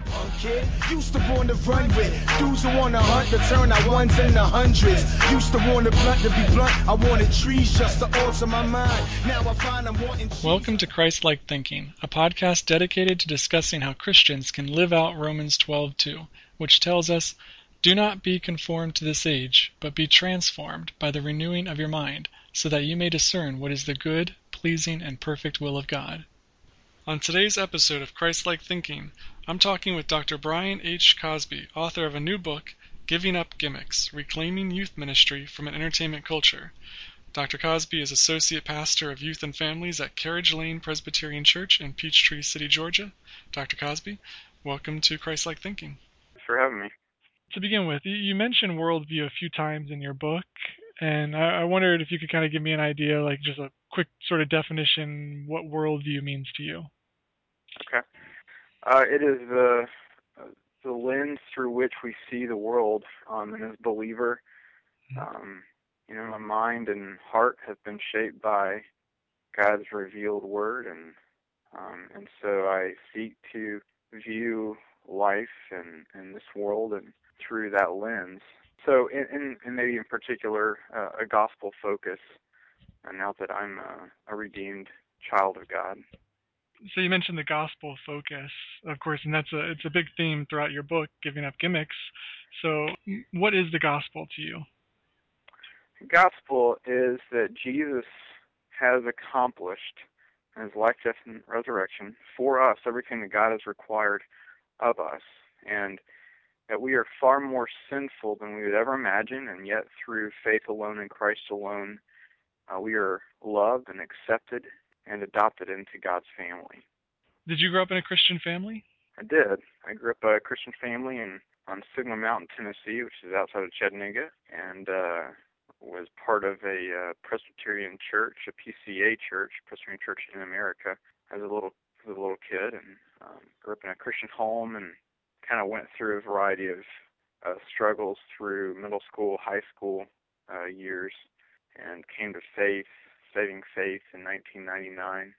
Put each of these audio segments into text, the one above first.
punk kid. Used to want to run with dudes who want to hunt to turn out ones into hundreds. Used to want to blunt to be blunt. I wanted trees just to alter my mind. Now I find I'm wanting. Welcome to Christ Like Thinking, a podcast dedicated to discussing how Christians can live out Romans 12:2, which tells us, "Do not be conformed to this age, but be transformed by the renewing of your mind, so that you may discern what is the good, pleasing, and perfect will of God." On today's episode of Christ-like Thinking, I'm talking with Dr. Brian H. Cosby, author of a new book, Giving Up Gimmicks: Reclaiming Youth Ministry from an Entertainment Culture. Dr. Cosby is associate pastor of youth and families at Carriage Lane Presbyterian Church in Peachtree City, Georgia. Dr. Cosby, welcome to Christ-like Thinking. Thanks for having me. To begin with, you mentioned worldview a few times in your book, and I wondered if you could kind of give me an idea, like just a quick sort of definition, what worldview means to you. Okay. Uh, it is the the lens through which we see the world. Um, and as a believer, mm-hmm. um, you know, my mind and heart have been shaped by God's revealed Word, and um, and so I seek to view life and, and this world and through that lens. So, in, in, in maybe in particular, uh, a gospel focus. And now that I'm a, a redeemed child of God so you mentioned the gospel focus, of course, and that's a it's a big theme throughout your book, giving up gimmicks. So, what is the gospel to you? The gospel is that Jesus has accomplished in his life, death, and resurrection for us everything that God has required of us, and that we are far more sinful than we would ever imagine, and yet through faith alone in Christ alone, uh, we are loved and accepted and adopted into God's family. Did you grow up in a Christian family? I did. I grew up in a Christian family in on Signal Mountain, Tennessee, which is outside of Chattanooga, and uh, was part of a uh, Presbyterian church, a PCA church, Presbyterian Church in America, as a little as a little kid, and um, grew up in a Christian home, and kind of went through a variety of uh, struggles through middle school, high school uh, years, and came to faith saving faith in 1999.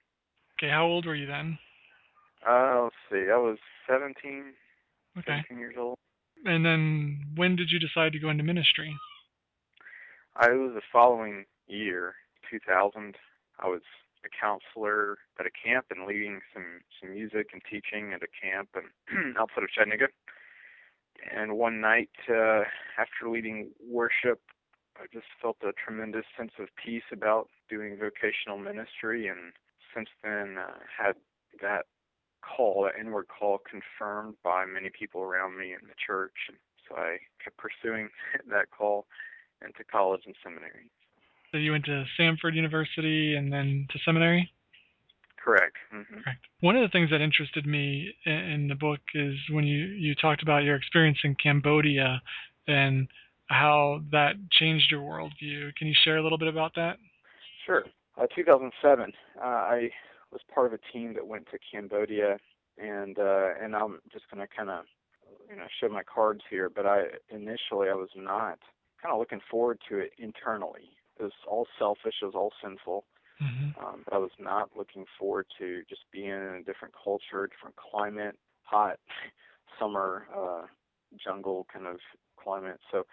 Okay, how old were you then? Uh, let's see. I was 17, okay. 17 years old. And then when did you decide to go into ministry? I was the following year, 2000. I was a counselor at a camp and leading some some music and teaching at a camp and outside of Chattanooga. And one night, uh, after leading worship, I just felt a tremendous sense of peace about doing vocational ministry, and since then uh, had that call, that inward call, confirmed by many people around me in the church. And so I kept pursuing that call into college and seminary. So you went to Samford University and then to seminary? Correct. Mm-hmm. Correct. One of the things that interested me in the book is when you, you talked about your experience in Cambodia and how that changed your worldview. Can you share a little bit about that? Sure. Uh, 2007, uh, I was part of a team that went to Cambodia, and uh, and I'm just going to kind of you know show my cards here. But I initially I was not kind of looking forward to it internally. It was all selfish. It was all sinful. Mm-hmm. Um, but I was not looking forward to just being in a different culture, different climate, hot summer uh, jungle kind of climate. So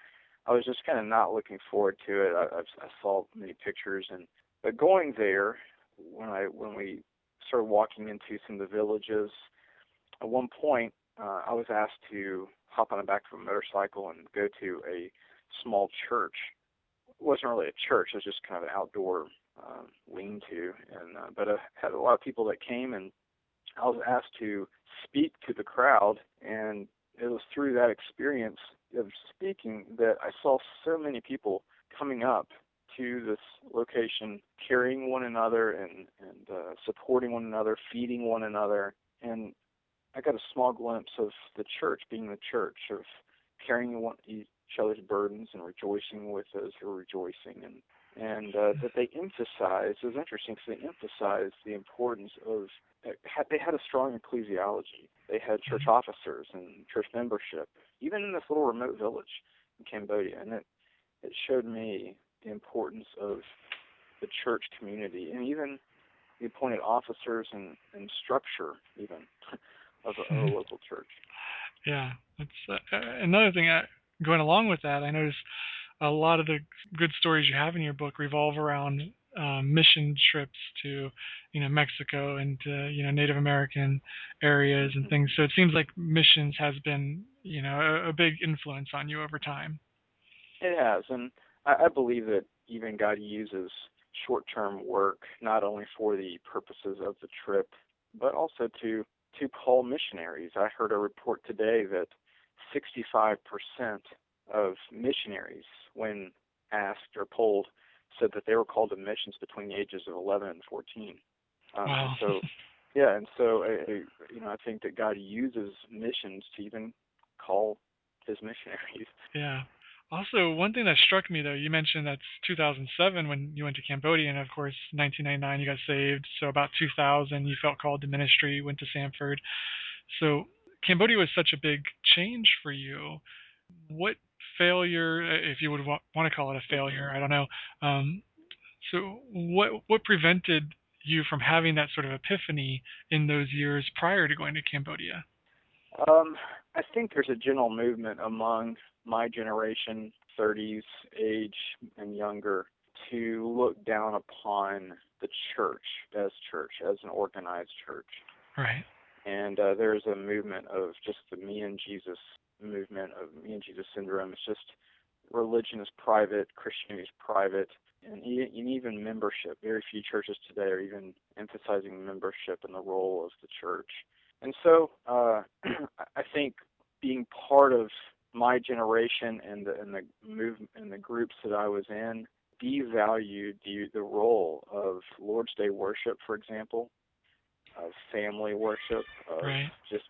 I was just kind of not looking forward to it. I, I saw many pictures, and but going there when I when we started walking into some of the villages, at one point uh, I was asked to hop on the back of a motorcycle and go to a small church. It wasn't really a church; it was just kind of an outdoor uh, lean-to, and uh, but I had a lot of people that came, and I was asked to speak to the crowd, and it was through that experience of speaking that I saw so many people coming up to this location, carrying one another and and uh, supporting one another, feeding one another, and I got a small glimpse of the church being the church of carrying one, each other's burdens and rejoicing with those who are rejoicing, and and uh, that they emphasized. It was interesting because they emphasized the importance of. They had a strong ecclesiology. They had church mm-hmm. officers and church membership, even in this little remote village in Cambodia, and it it showed me the importance of the church community and even the appointed officers and, and structure even of a, of a local church. Yeah, that's uh, another thing. I, going along with that, I noticed a lot of the good stories you have in your book revolve around um, mission trips to, you know, Mexico and uh, you know Native American areas and things. So it seems like missions has been, you know, a, a big influence on you over time. It has, and I, I believe that even God uses short-term work not only for the purposes of the trip, but also to to call missionaries. I heard a report today that 65% of missionaries, when asked or polled, said that they were called to missions between the ages of 11 and 14. Um, wow. So, yeah, and so I, I, you know, I think that God uses missions to even call His missionaries. Yeah. Also, one thing that struck me though, you mentioned that's 2007 when you went to Cambodia, and of course 1999 you got saved. So about 2000 you felt called to ministry, went to Samford. So Cambodia was such a big change for you. What failure, if you would want to call it a failure, I don't know. Um, so what what prevented you from having that sort of epiphany in those years prior to going to Cambodia? Um, I think there's a general movement among my generation, 30s age and younger, to look down upon the church as church, as an organized church. Right. And uh, there's a movement of just the me and Jesus movement of me and Jesus syndrome. It's just religion is private, Christianity is private, and even membership. Very few churches today are even emphasizing membership and the role of the church. And so uh, I think being part of my generation and the and the move and the groups that I was in devalued the the role of Lord's Day worship, for example, of family worship, of right. just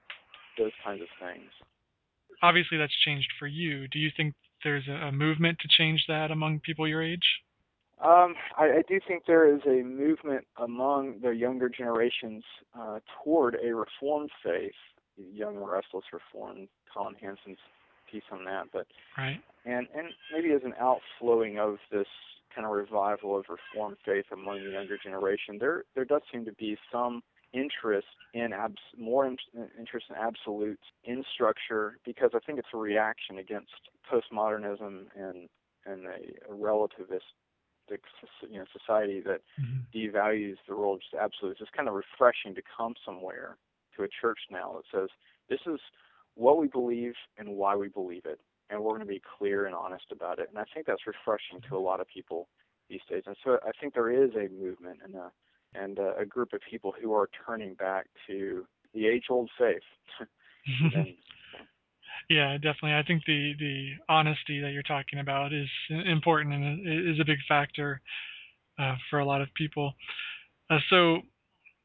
those kinds of things. Obviously, that's changed for you. Do you think there's a, movement to change that among people your age? Um, I, I do think there is a movement among the younger generations uh, toward a reformed faith, young restless reformed. Collin Hansen's piece on that, but right, and and maybe as an outflowing of this kind of revival of reformed faith among the younger generation, there there does seem to be some interest in abs- more in- interest in absolutes in structure because I think it's a reaction against postmodernism and and a, a relativist you know society that mm-hmm. devalues the role of just absolutes. It's kind of refreshing to come somewhere to a church now that says this is what we believe and why we believe it, and we're going to be clear and honest about it. And I think that's refreshing to a lot of people these days. And so I think there is a movement and a and a, a group of people who are turning back to the age-old faith. and, yeah, definitely. I think the the honesty that you're talking about is important and is a big factor uh, for a lot of people. Uh, so,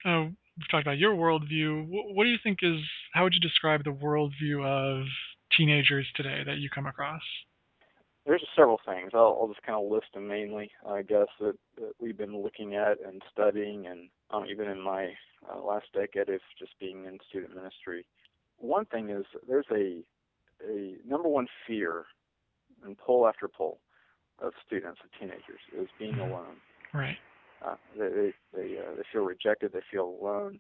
uh, we've talked about your worldview. What, what do you think is? How would you describe the worldview of teenagers today that you come across? There's several things. I'll, I'll just kind of list them mainly, I guess, that, that we've been looking at and studying, and um, even in my uh, last decade of just being in student ministry. One thing is there's a a number one fear, in poll after poll, of students and teenagers is being mm-hmm. alone. Right. Uh, they they uh, they feel rejected. They feel alone,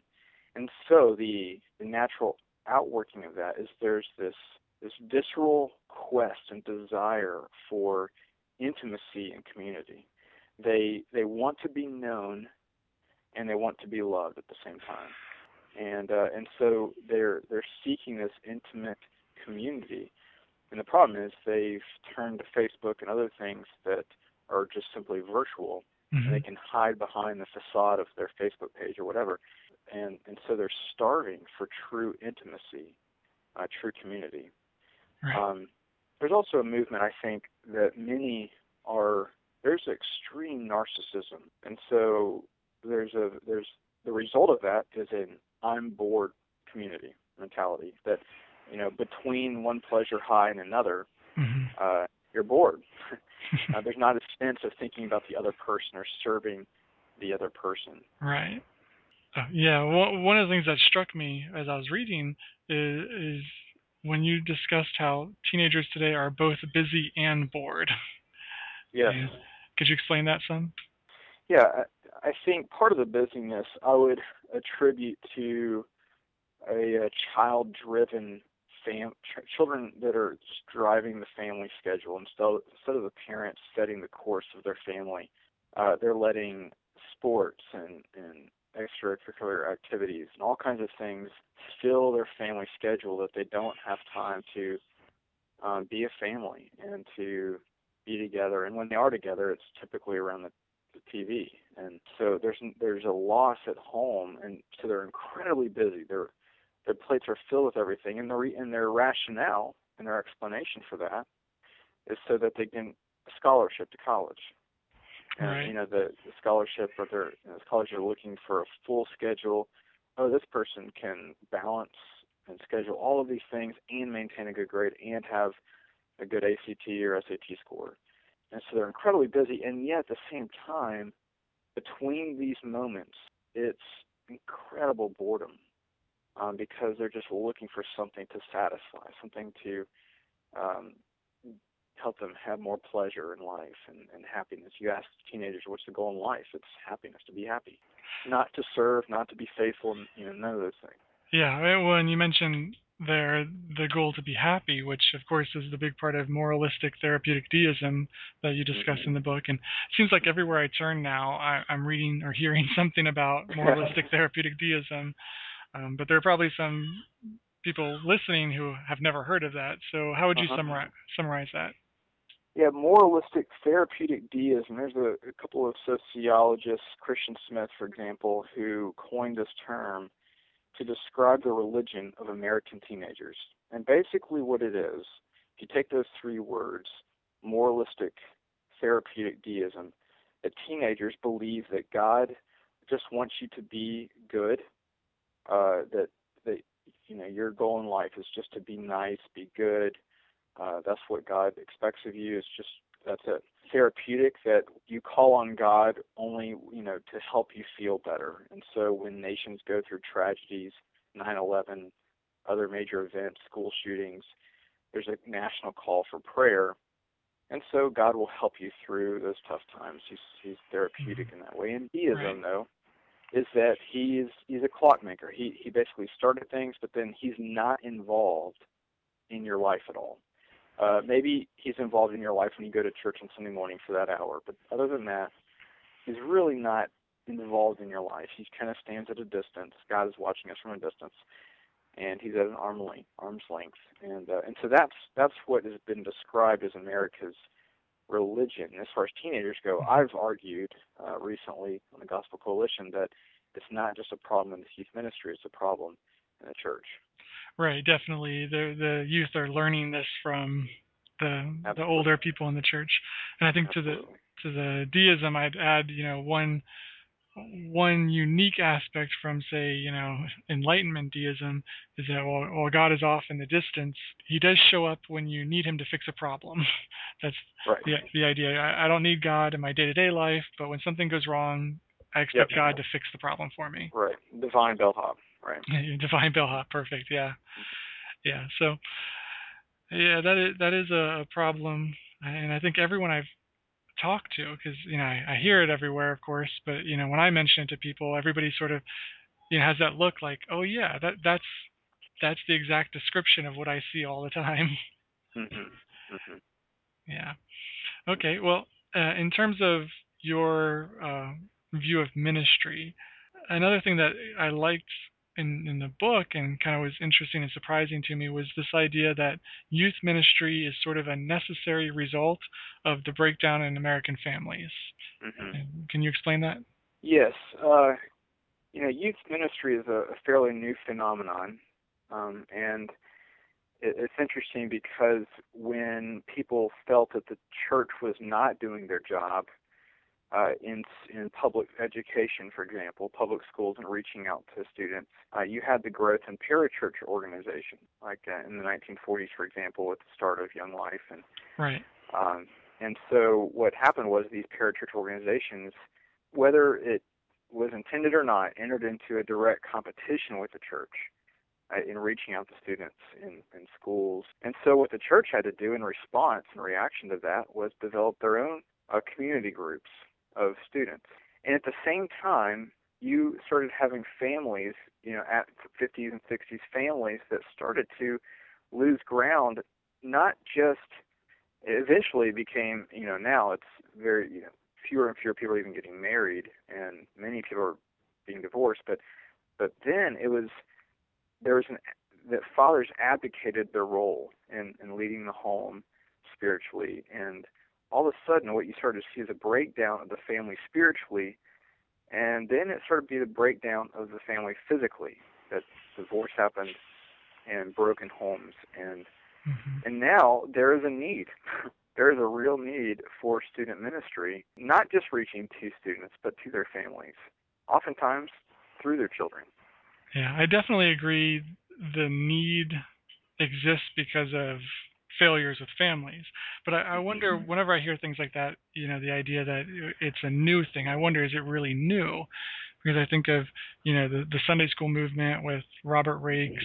and so the the natural outworking of that is there's this this visceral quest and desire for intimacy and community. They they want to be known, and they want to be loved at the same time, and uh, and so they're they're seeking this intimate community. And the problem is they've turned to Facebook and other things that are just simply virtual mm-hmm. and they can hide behind the facade of their Facebook page or whatever. And and so they're starving for true intimacy, uh, true community. Right. Um, there's also a movement I think that many are there's extreme narcissism, and so there's a there's the result of that is an I'm bored community mentality that you know between one pleasure high and another, mm-hmm. uh, you're bored. uh, there's not a sense of thinking about the other person or serving the other person. Right. Uh, yeah. one of the things that struck me as I was reading is, is when you discussed how teenagers today are both busy and bored. Yes. could you explain that some? Yeah, I, I think part of the busyness I would attribute to a, a child-driven fam ch- children that are just driving the family schedule instead instead of the parents setting the course of their family. Uh, they're letting sports and and extracurricular activities and all kinds of things fill their family schedule that they don't have time to um, be a family and to be together. And when they are together, it's typically around the, the TV. And so there's there's a loss at home, and so they're incredibly busy. Their their plates are filled with everything, and their and their rationale and their explanation for that is so that they can scholarship to college. And right. you know the, the scholarship or their you know, colleges are looking for a full schedule. Oh, this person can balance and schedule all of these things and maintain a good grade and have a good ACT or SAT score. And so they're incredibly busy, and yet at the same time, between these moments, it's incredible boredom um, because they're just looking for something to satisfy, something to um, help them have more pleasure in life and, and happiness. You ask teenagers what's the goal in life? It's happiness, to be happy, not to serve, not to be faithful, you know, none of those things. Yeah, well, and you mentioned there the goal to be happy, which of course is the big part of moralistic therapeutic deism that you discuss mm-hmm. in the book. And it seems like everywhere I turn now, I, am reading or hearing something about moralistic therapeutic deism. Um, but there are probably some people listening who have never heard of that. So how would you uh-huh. summarize summarize that? Yeah, moralistic therapeutic deism. There's a, a couple of sociologists, Christian Smith, for example, who coined this term to describe the religion of American teenagers. And basically, what it is, if you take those three words, moralistic therapeutic deism, that teenagers believe that God just wants you to be good, uh, that that you know your goal in life is just to be nice, be good. Uh, that's what God expects of you. It's just that's it. Therapeutic that you call on God only, you know, to help you feel better. And so when nations go through tragedies, 9/11, other major events, school shootings, there's a national call for prayer. And so God will help you through those tough times. He's he's therapeutic in that way. And deism right. though is that he's he's a clockmaker. He he basically started things but then he's not involved in your life at all. Uh, maybe he's involved in your life when you go to church on Sunday morning for that hour, but other than that, he's really not involved in your life. He kind of stands at a distance. God is watching us from a distance, and he's at an arm length, arm's length, and uh, and so that's that's what has been described as America's religion. As far as teenagers go, I've argued uh, recently on the Gospel Coalition that it's not just a problem in the youth ministry; it's a problem in the church. Right, definitely. The the youth are learning this from the Absolutely. the older people in the church, and I think Absolutely. to the to the deism, I'd add you know one one unique aspect from say you know enlightenment deism is that while, while god is off in the distance he does show up when you need him to fix a problem. That's right. the, the idea. I, I don't need god in my day-to-day life but when something goes wrong i expect yep. god to fix the problem for me. Right. Divine bellhop right. Divine bellhop. Perfect. Yeah. Mm-hmm. Yeah. So yeah that is that is a problem. And i think everyone i've talk to because you know I, I hear it everywhere, of course. But you know when I mention it to people, everybody sort of you know has that look like, oh yeah, that that's that's the exact description of what I see all the time. Mm-hmm. Mm-hmm. Yeah. Okay. Well, uh, in terms of your uh, view of ministry, another thing that I liked in, in the book and kind of was interesting and surprising to me was this idea that youth ministry is sort of a necessary result of the breakdown in American families. Mm-hmm. Can you explain that? Yes. Uh, you know, youth ministry is a, a fairly new phenomenon, um, and it, it's interesting because when people felt that the church was not doing their job uh, in in public education, for example, public schools, and reaching out to students. Uh, you had the growth in parachurch organizations, like uh, in the 1940s, for example, with the start of Young Life, and right. Um, and so what happened was these parachurch organizations, whether it was intended or not, entered into a direct competition with the church uh, in reaching out to students in, in schools. And so what the church had to do in response and reaction to that was develop their own uh, community groups of students. And at the same time, you started having families, you know, at 50s and 60s families that started to lose ground, not just eventually became, you know, now it's very, you know, fewer and fewer people are even getting married and many people are being divorced, but but then it was there was an that fathers abdicated their role in, in leading the home spiritually and all of a sudden what you started to see is a breakdown of the family spiritually and then it started to be the breakdown of the family physically that divorce happened and broken homes and mm-hmm. and now there is a need there is a real need for student ministry not just reaching to students but to their families oftentimes through their children yeah i definitely agree the need exists because of failures with families. But I, I wonder, mm-hmm. whenever I hear things like that, you know, the idea that it's a new thing, I wonder, is it really new? Because I think of, you know, the, the Sunday school movement with Robert Raikes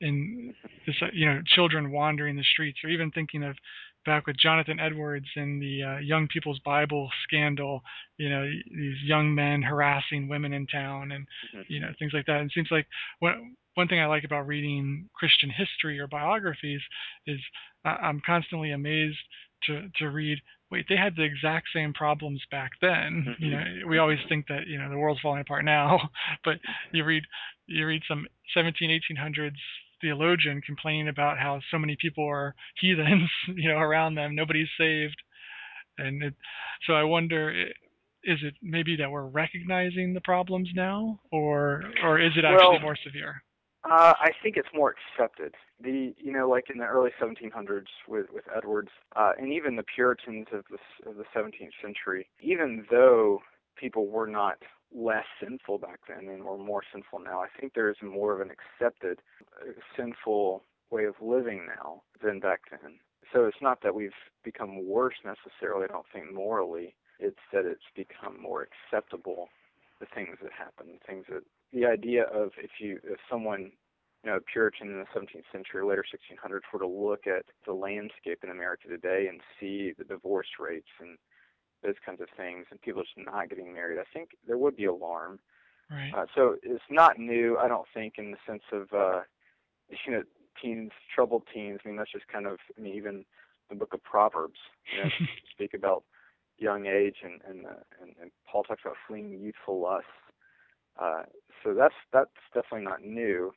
and this, you know, children wandering the streets, or even thinking of back with Jonathan Edwards and the uh, Young People's Bible scandal, you know, these young men harassing women in town and, mm-hmm. you know, things like that. And it seems like one, one thing I like about reading Christian history or biographies is I'm constantly amazed to, to read, wait, they had the exact same problems back then. Mm-hmm. You know, we always think that, you know, the world's falling apart now, but you read, you read some 17, 1800s theologian complaining about how so many people are heathens, you know, around them. Nobody's saved, and it, so I wonder, is it maybe that we're recognizing the problems now, or or is it actually well, more severe? Uh, I think it's more accepted. The you know like in the early 1700s with with Edwards, uh, and even the Puritans of the of the 17th century. Even though people were not less sinful back then and were more sinful now. I think there is more of an accepted uh, sinful way of living now than back then. So it's not that we've become worse necessarily, I don't think morally. It's that it's become more acceptable the things that happen, the things that the idea of if you if someone you know, a Puritan in the 17th century, or later 1600s, were to look at the landscape in America today and see the divorce rates and those kinds of things, and people just not getting married, I think there would be alarm. Right. Uh, so it's not new, I don't think, in the sense of uh, you know teens, troubled teens. I mean, that's just kind of I mean, even the book of Proverbs, you know, speak about young age, and and, uh, and and Paul talks about fleeing youthful lusts. Uh, so that's that's definitely not new,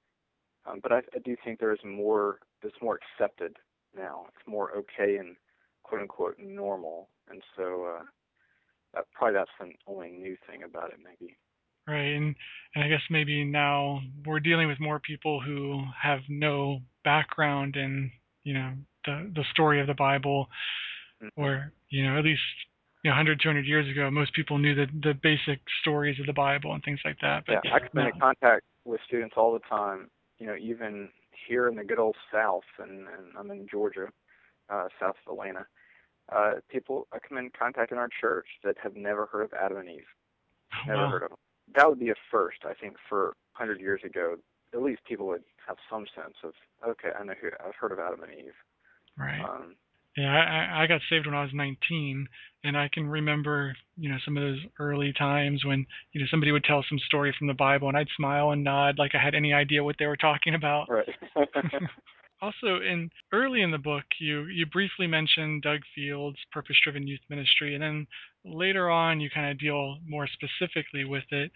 um, but I, I do think there is more. It's more accepted now. It's more okay and quote unquote normal, and so uh, that, probably that's the only new thing about it, maybe. Right, and, and I guess maybe now we're dealing with more people who have no background in, you know, the the story of the Bible, mm-hmm. or you know, at least you know, 100, 200 years ago, most people knew the the basic stories of the Bible and things like that. But yeah, I come in contact with students all the time. You know, even here in the good old South, and, and I'm in Georgia, uh, south of Atlanta uh, people I come in contact in our church that have never heard of Adam and Eve. Never wow. heard of them. That would be a first, I think, for 100 years ago. At least people would have some sense of, okay, I know who I've heard of Adam and Eve. Right. Um, yeah, I, I got saved when I was 19, and I can remember, you know, some of those early times when, you know, somebody would tell some story from the Bible, and I'd smile and nod like I had any idea what they were talking about. Right. also in early in the book you you briefly mentioned Doug Fields' purpose driven youth ministry and then later on you kind of deal more specifically with it.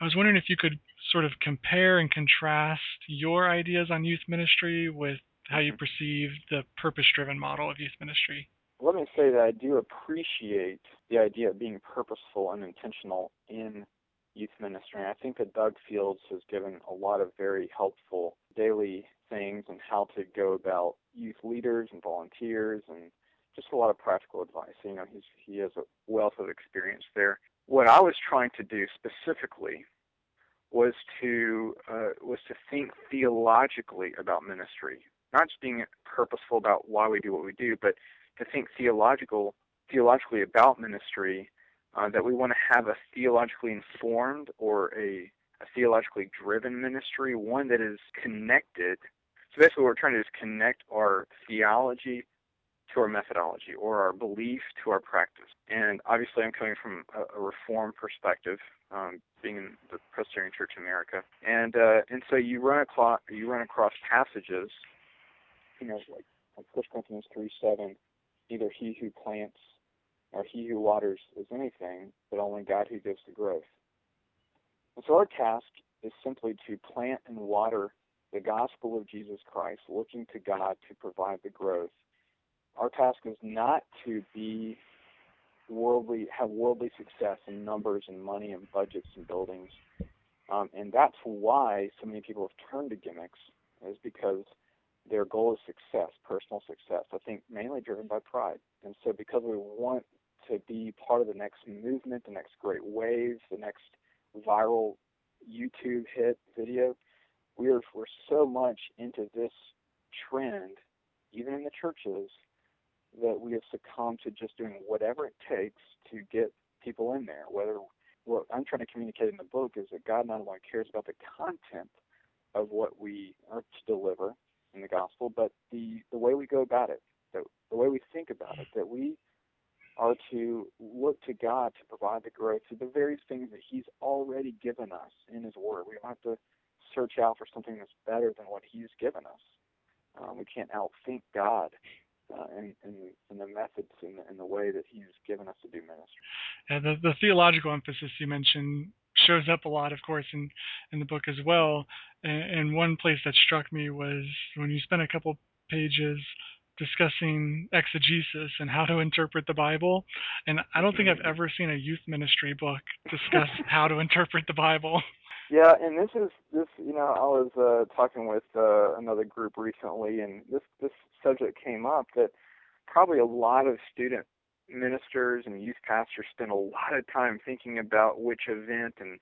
I was wondering if you could sort of compare and contrast your ideas on youth ministry with how you perceive the purpose driven model of youth ministry. Let me say that I do appreciate the idea of being purposeful and intentional in youth ministry. I think that Doug Fields has given a lot of very helpful daily things and how to go about youth leaders and volunteers and just a lot of practical advice. You know, he's he has a wealth of experience there. What I was trying to do specifically was to uh, was to think theologically about ministry, not just being purposeful about why we do what we do, but to think theological theologically about ministry. Uh, that we want to have a theologically informed or a, a theologically driven ministry, one that is connected so basically, what we're trying to do is connect our theology to our methodology or our belief to our practice. And obviously, I'm coming from a, a reform perspective, um, being in the Presbyterian Church in America, and uh, and so you run across you run across passages, you know, like like 1 Corinthians three seven, neither he who plants or he who waters is anything, but only God who gives the growth. And so our task is simply to plant and water the gospel of Jesus Christ, looking to God to provide the growth. Our task is not to be worldly, have worldly success in numbers and money and budgets and buildings. Um, and that's why so many people have turned to gimmicks, is because their goal is success, personal success. I think mainly driven by pride. And so because we want to be part of the next movement, the next great wave, the next viral YouTube hit video, we're we're so much into this trend, even in the churches, that we have succumbed to just doing whatever it takes to get people in there. Whether what I'm trying to communicate in the book is that God not only cares about the content of what we are to deliver in the gospel, but the the way we go about it, the, the way we think about it, that we are to look to God to provide the growth to the various things that He's already given us in His Word. We don't have to search out for something that's better than what He's given us. Um, we can't outthink God uh, in, in, in, the methods and the, in the way that He's given us to do ministry. Yeah, the, the theological emphasis you mentioned shows up a lot, of course, in, in the book as well. And, and one place that struck me was when you spent a couple pages discussing exegesis and how to interpret the Bible. And I don't think I've ever seen a youth ministry book discuss how to interpret the Bible. Yeah, and this is this. You know, I was uh, talking with uh, another group recently, and this this subject came up that probably a lot of student ministers and youth pastors spend a lot of time thinking about which event and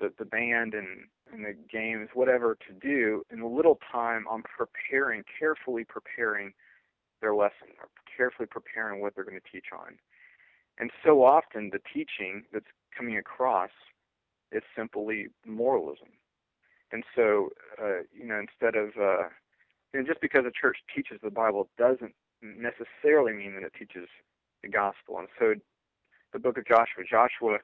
the the band and and the games, whatever to do, and a little time on preparing, carefully preparing their lesson, or carefully preparing what they're going to teach on. And so often the teaching that's coming across is simply moralism. And so, uh, you know, instead of, uh, know, just because a church teaches the Bible doesn't necessarily mean that it teaches the gospel. And so, the book of Joshua, Joshua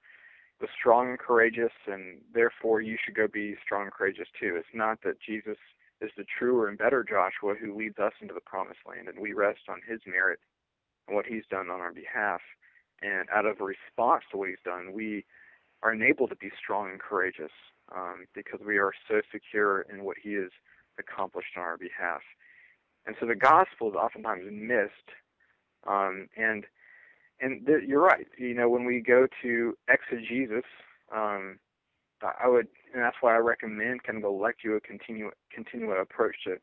was strong and courageous, and therefore you should go be strong and courageous too. It's not that Jesus is the truer and better Joshua who leads us into the promised land, and we rest on his merit and what he's done on our behalf. And out of response to what he's done, we are enabled to be strong and courageous um, because we are so secure in what he has accomplished on our behalf. And so the gospel is oftentimes missed. Um, and and th- you're right. You know, when we go to exegesis, um, I would, and that's why I recommend kind of the lectio continua, continua approach to,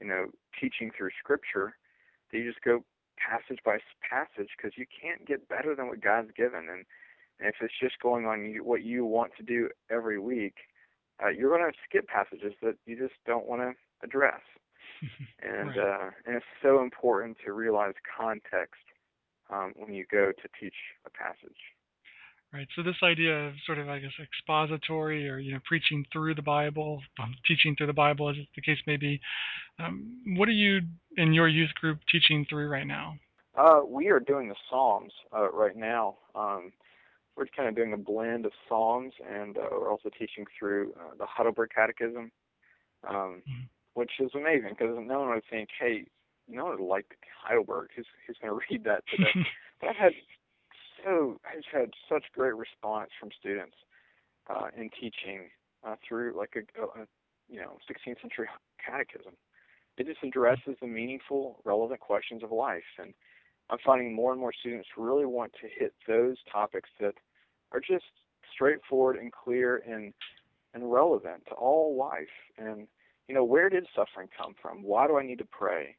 you know, teaching through Scripture. That you just go passage by passage because you can't get better than what God's given. And, and if it's just going on you, what you want to do every week, uh, you're going to skip passages that you just don't want to address. and right. uh, and it's so important to realize context um, when you go to teach a passage. Right. So this idea of sort of, I guess, expository or you know, preaching through the Bible, um, teaching through the Bible, as the case may be. Um, what are you in your youth group teaching through right now? Uh, we are doing the Psalms uh, right now. Um, we're kind of doing a blend of Psalms, and uh, we're also teaching through uh, the Heidelberg Catechism, um, mm-hmm. which is amazing because no one would think, hey, you know, like Heidelberg, who's who's going to read that today? but I've had so I've had such great response from students uh, in teaching uh, through like a, a you know 16th century catechism. It just addresses the meaningful, relevant questions of life, and I'm finding more and more students really want to hit those topics that are just straightforward and clear and and relevant to all life. And you know, where did suffering come from? Why do I need to pray?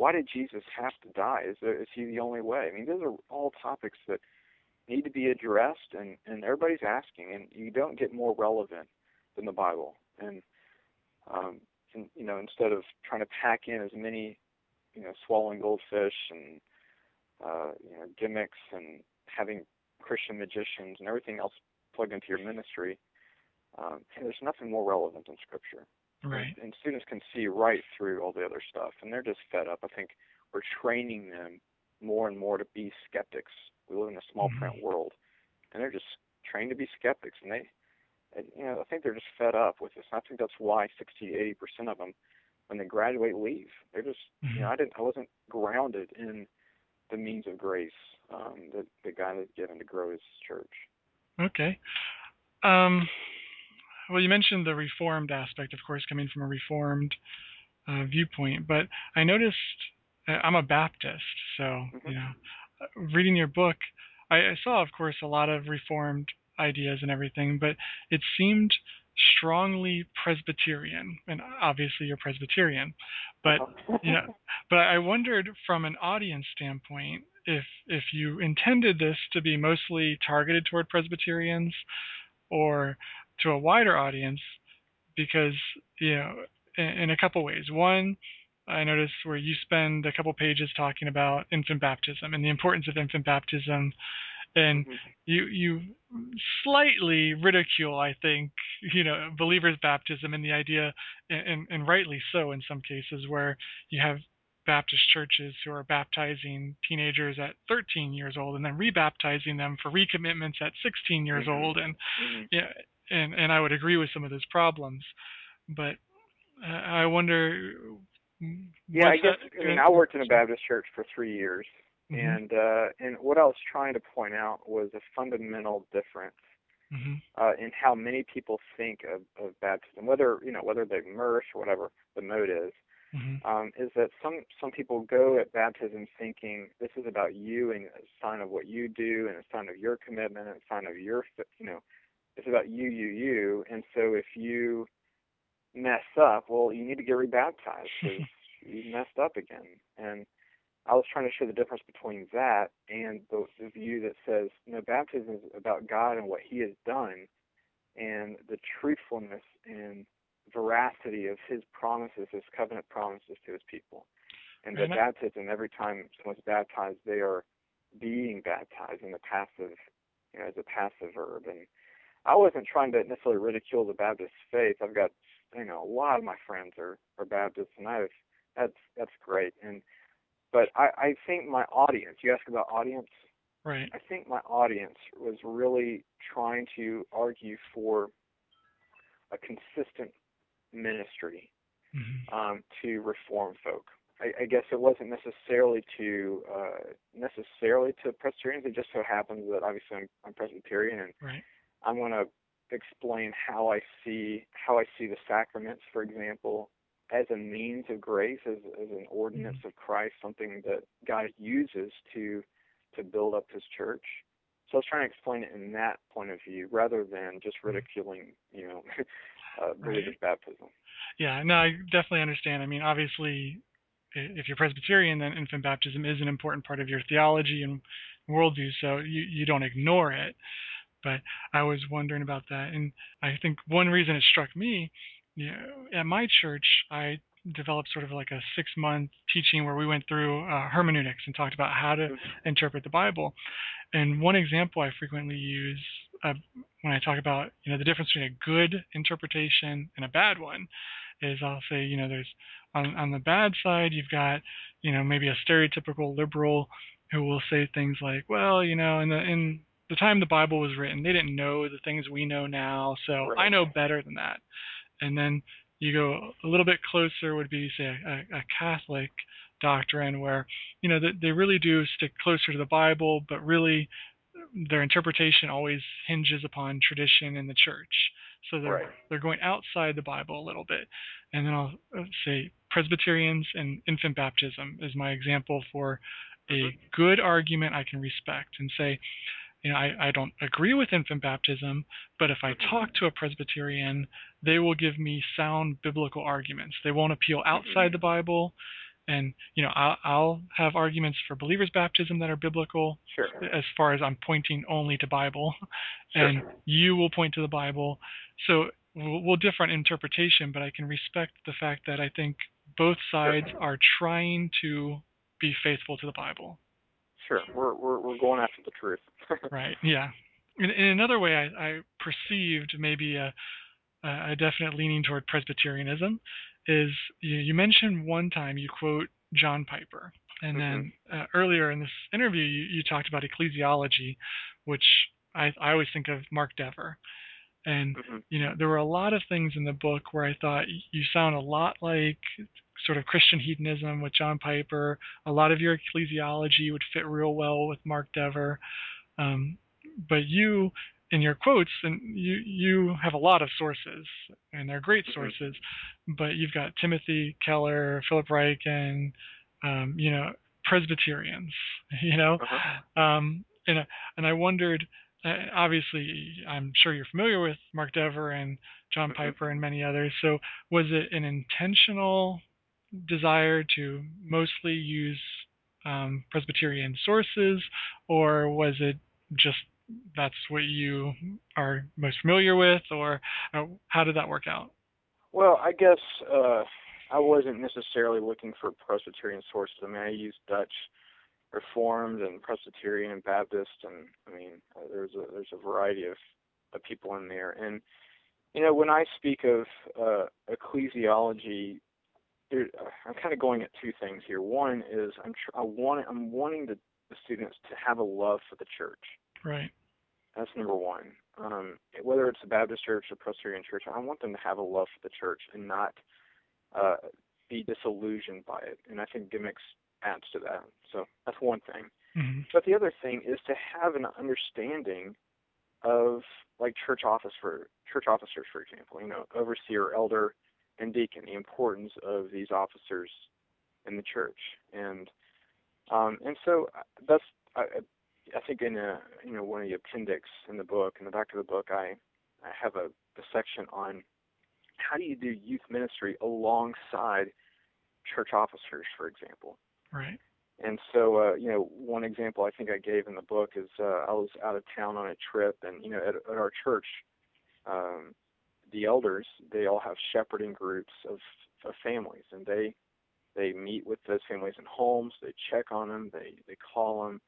Why did Jesus have to die? Is, there, is he the only way? I mean, those are all topics that need to be addressed, and and everybody's asking, and you don't get more relevant than the Bible. And um, and, you know, instead of trying to pack in as many, you know, swallowing goldfish and uh, you know gimmicks and having Christian magicians and everything else plugged into your ministry, um, there's nothing more relevant than Scripture. Right. And, and students can see right through all the other stuff, and they're just fed up. I think we're training them more and more to be skeptics. We live in a small print world, and they're just trained to be skeptics, and they, and, you know, I think they're just fed up with this. And I think that's why 60, 80 percent of them, when they graduate, leave. They're just, you know, Mhm. I didn't, I wasn't grounded in the means of grace um, that that God has given to grow His church. Okay. Um, well, you mentioned the reformed aspect, of course, coming from a reformed uh, viewpoint, but I noticed uh, I'm a Baptist, so Mhm. you know, uh, reading your book, I, I saw, of course, a lot of reformed ideas and everything, but it seemed strongly Presbyterian, and obviously you're Presbyterian, but Uh-huh. you know, but I wondered from an audience standpoint if if you intended this to be mostly targeted toward Presbyterians or to a wider audience because you know in, in a couple ways. One, I noticed where you spend a couple pages talking about infant baptism and the importance of infant baptism, and Mhm. you you slightly ridicule, I think, you know, believers' baptism and the idea, and, and, rightly so in some cases, where you have Baptist churches who are baptizing teenagers at 13 years old and then rebaptizing them for recommitments at 16 years Mhm. old, and Mhm. yeah, and and I would agree with some of those problems, but uh, I wonder. Yeah, I guess that I mean I worked in a Baptist church for three years, Mhm. and uh, and what I was trying to point out was a fundamental difference Mhm. uh, in how many people think of, of baptism, whether you know whether they immerse or whatever the mode is. Mhm. Um, is that some some people go at baptism thinking this is about you and a sign of what you do and a sign of your commitment and a sign of your you know it's about you you you and so if you mess up well you need to get rebaptized because you messed up again and I was trying to show the difference between that and the, the view that says you no baptism is about God and what He has done and the truthfulness and veracity of His promises, His covenant promises to His people. And that I- baptism, every time someone's baptized, they are being baptized in the passive, you know, as a passive verb. And I wasn't trying to necessarily ridicule the Baptist faith. I've got, you know, a lot of my friends are are Baptists, and I've that's that's great. And but I I think my audience. You ask about audience. Right. I think my audience was really trying to argue for a consistent ministry Mhm. um, to reform folk. I, I guess it wasn't necessarily to uh, necessarily to Presbyterians. It just so happens that obviously I'm, I'm Presbyterian, and Right. I want to explain how I see how I see the sacraments, for example, as a means of grace, as, as an ordinance of Christ, something that God uses to to build up His church. So I was trying to explain it in that point of view, rather than just ridiculing, you know, uh, believers' baptism. Yeah, no, I definitely understand. I mean, obviously, if you're Presbyterian, then infant baptism is an important part of your theology and worldview, so you, you don't ignore it. But I was wondering about that, and I think one reason it struck me, you know, at my church, I developed sort of like a six month teaching where we went through uh, hermeneutics and talked about how to Mhm. interpret the Bible. And one example I frequently use uh, when I talk about you know the difference between a good interpretation and a bad one is I'll say you know there's on on the bad side you've got you know maybe a stereotypical liberal who will say things like well you know in the in the time the Bible was written they didn't know the things we know now so Right. I know better than that and then you go a little bit closer would be say a, a Catholic doctrine where you know they, they really do stick closer to the Bible, but really their interpretation always hinges upon tradition in the church. So they're Right. they're going outside the Bible a little bit. And then I'll uh, say Presbyterians and infant baptism is my example for a Mhm. good argument I can respect and say, you know, I, I don't agree with infant baptism, but if I talk to a Presbyterian, they will give me sound biblical arguments. They won't appeal outside the Bible, and you know, I'll, I'll have arguments for believers' baptism that are biblical, Sure. as far as I'm pointing only to Bible, Sure. and you will point to the Bible. So we'll, we'll differ in interpretation, but I can respect the fact that I think both sides are trying to be faithful to the Bible. Sure. We're we're we're going after the truth. Right. Yeah. In, in another way, I, I perceived maybe a a definite leaning toward Presbyterianism is you, you mentioned one time you quote John Piper, and mm-hmm. then uh, earlier in this interview you, you, talked about ecclesiology, which I, I always think of Mark Dever. And mm-hmm. you know there were a lot of things in the book where I thought you sound a lot like sort of Christian hedonism with John Piper. A lot of your ecclesiology would fit real well with Mark Dever. Um, but you in your quotes, and you you have a lot of sources, and they're great mm-hmm. sources, but you've got Timothy Keller, Philip Ryken, um, you know, Presbyterians, you know, uh-huh. um, and and I wondered. Uh, obviously, I'm sure you're familiar with Mark Dever and John mm-hmm. Piper and many others. So, was it an intentional desire to mostly use um, Presbyterian sources, or was it just that's what you are most familiar with, or uh, how did that work out? Well, I guess uh, I wasn't necessarily looking for Presbyterian sources. I mean, I used Dutch Reformed and Presbyterian and Baptist, and I mean, uh, there's a there's a variety of, of people in there. And you know, when I speak of uh, ecclesiology, there, I'm kind of going at two things here. One is I'm tr- I want I'm wanting the, the students to have a love for the church. Right. That's number one. Um, whether it's a Baptist church or Presbyterian church, I want them to have a love for the church and not uh, be disillusioned by it. And I think gimmicks adds to that. So that's one thing. Mm-hmm. But the other thing is to have an understanding of like church office for church officers, for example, you know, overseer, elder, and deacon, the importance of these officers in the church, and um, and so uh, that's I, I think in a you know one of the appendix in the book in the back of the book I I have a, a section on how do you do youth ministry alongside church officers, for example. Right. And so, uh, you know, one example I think I gave in the book is uh, I was out of town on a trip, and you know, at, at our church, um, the elders they all have shepherding groups of, of families, and they they meet with those families in homes, they check on them, they they call them,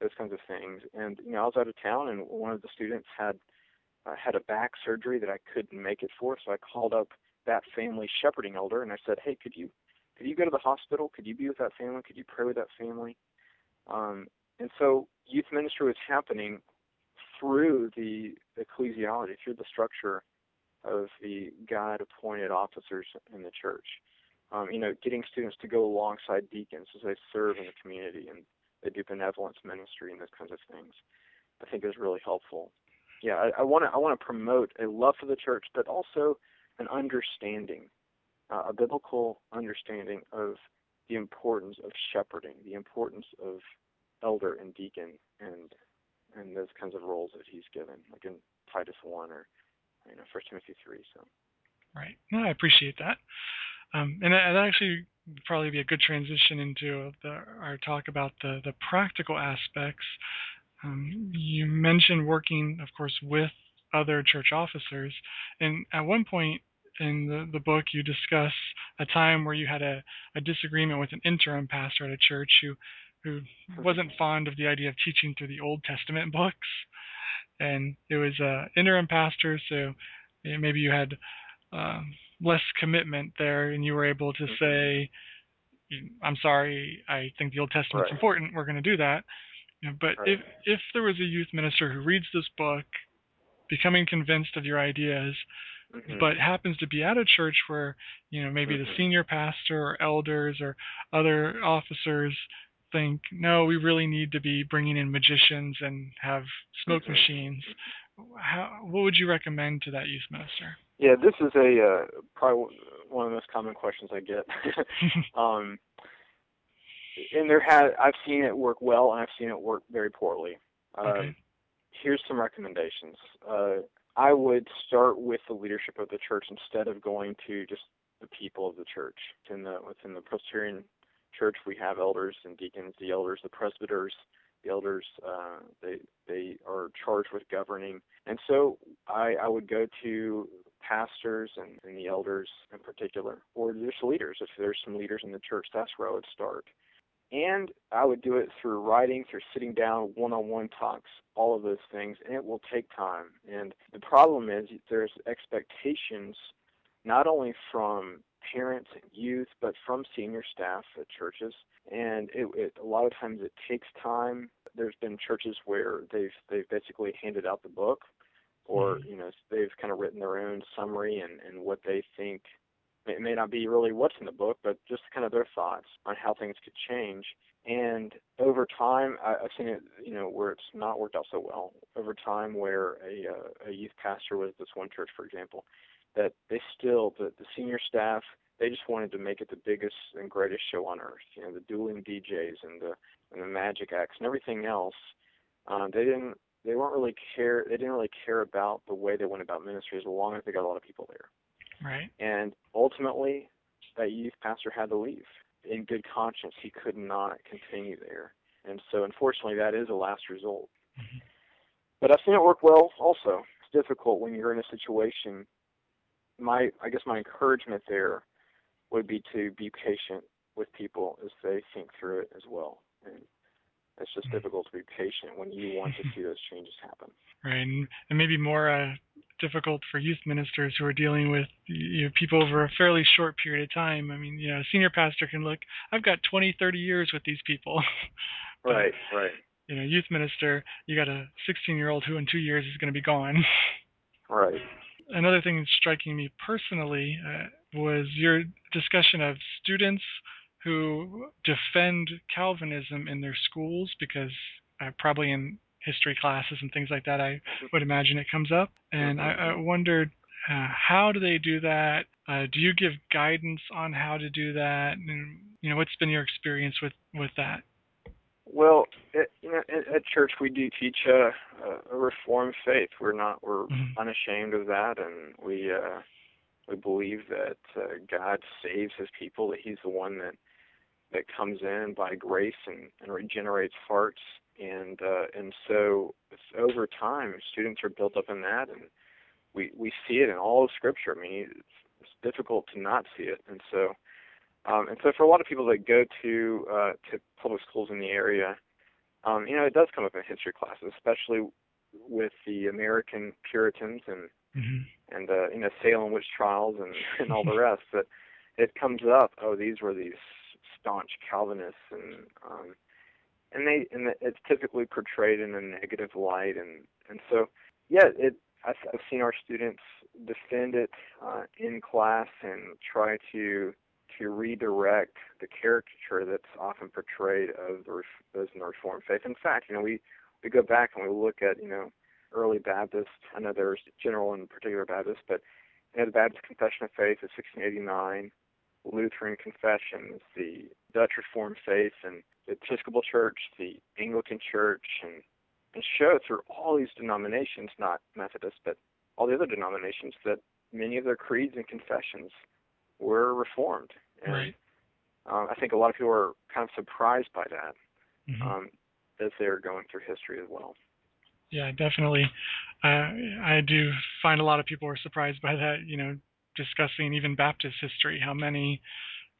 those kinds of things. And you know, I was out of town, and one of the students had uh, had a back surgery that I couldn't make it for, so I called up that family shepherding elder, and I said, "Hey, could you could you go to the hospital? Could you be with that family? Could you pray with that family?" Um, and so youth ministry was happening through the ecclesiology, through the structure of the God-appointed officers in the church. Um, you know, getting students to go alongside deacons as they serve in the community and they do benevolence ministry and those kinds of things. I think is really helpful. Yeah, I want to I want to promote a love for the church, but also an understanding, uh, a biblical understanding of the importance of shepherding, the importance of elder and deacon, and and those kinds of roles that he's given, like in Titus one or you know First Timothy three. So. Right. No, I appreciate that. Um, and that actually probably be a good transition into the, our talk about the, the practical aspects. Um, you mentioned working, of course, with other church officers, and at one point in the, the book, you discuss a time where you had a, a disagreement with an interim pastor at a church who who wasn't fond of the idea of teaching through the Old Testament books, and it was a interim pastor, so maybe you had um, less commitment there, and you were able to mm-hmm. say, "I'm sorry, I think the Old Testament's right. important. We're going to do that." But right. if if there was a youth minister who reads this book, becoming convinced of your ideas, mm-hmm. but happens to be at a church where you know maybe mm-hmm. the senior pastor or elders or other officers think, no, we really need to be bringing in magicians and have smoke mm-hmm. machines. How, what would you recommend to that youth minister? Yeah, this is a uh, probably one of the most common questions I get. um, and there has I've seen it work well, and I've seen it work very poorly. Uh, okay. Here's some recommendations. Uh, I would start with the leadership of the church instead of going to just the people of the church. Within the within the Presbyterian church, we have elders and deacons. The elders, the presbyters, the elders, uh, they they are charged with governing. And so I, I would go to pastors and, and the elders in particular, or just leaders. If there's some leaders in the church, that's where I would start. And I would do it through writing, through sitting down, one-on-one talks, all of those things, and it will take time. And the problem is there's expectations not only from parents and youth, but from senior staff at churches. And it, it, a lot of times it takes time. There's been churches where they've they've basically handed out the book, or mm-hmm. you know they've kind of written their own summary and and what they think. It may not be really what's in the book, but just kind of their thoughts on how things could change. And over time, I've seen it, you know, where it's not worked out so well. Over time, where a uh, a youth pastor was this one church, for example, that they still the, the senior staff they just wanted to make it the biggest and greatest show on earth. You know, the dueling DJs and the and the magic acts and everything else. Um, they didn't they weren't really care they didn't really care about the way they went about ministry as long as they got a lot of people there. Right. And ultimately that youth pastor had to leave. In good conscience he could not continue there. And so unfortunately that is a last result. Mm-hmm. But I've seen it work well also. It's difficult when you're in a situation my I guess my encouragement there would be to be patient with people as they think through it as well. And it's just mm-hmm. difficult to be patient when you want to see those changes happen. Right, and, and maybe more uh, difficult for youth ministers who are dealing with you know, people over a fairly short period of time. I mean, you know, a senior pastor can look, I've got 20, 30 years with these people. but, right, right. You know, youth minister, you got a 16 year old who in two years is going to be gone. Right another thing that's striking me personally uh, was your discussion of students who defend Calvinism in their schools because uh, probably in history classes and things like that, I would imagine it comes up. And I, I wondered uh, how do they do that? Uh, do you give guidance on how to do that? And you know, what's been your experience with with that? Well, at, you know, at, at church we do teach a, a reformed faith. We're not we're mm-hmm. unashamed of that, and we uh, we believe that uh, God saves His people. That He's the one that that comes in by grace and, and regenerates hearts, and uh, and so over time, students are built up in that, and we we see it in all of Scripture. I mean, it's, it's difficult to not see it, and so um, and so for a lot of people that go to uh, to public schools in the area, um, you know, it does come up in history classes, especially with the American Puritans and mm-hmm. and uh, you know Salem witch trials and and all the rest. That it comes up. Oh, these were these staunch Calvinists, and um, and they and it's typically portrayed in a negative light, and and so yeah, it I've, seen our students defend it uh, in class and try to to redirect the caricature that's often portrayed of the, those in the Reformed faith. In fact, you know, we, we go back and we look at, you know, early Baptist. I know there's general and particular Baptists, but you know, the Baptist Confession of Faith is 1689, Lutheran confessions, the Dutch Reformed faith, and the Episcopal Church, the Anglican Church, and, and show through all these denominations, not Methodist, but all the other denominations, that many of their creeds and confessions were reformed. And right. uh, I think a lot of people are kind of surprised by that mm-hmm. um, as they're going through history as well. Yeah, definitely. Uh, I do find a lot of people are surprised by that. You know, discussing even Baptist history, how many,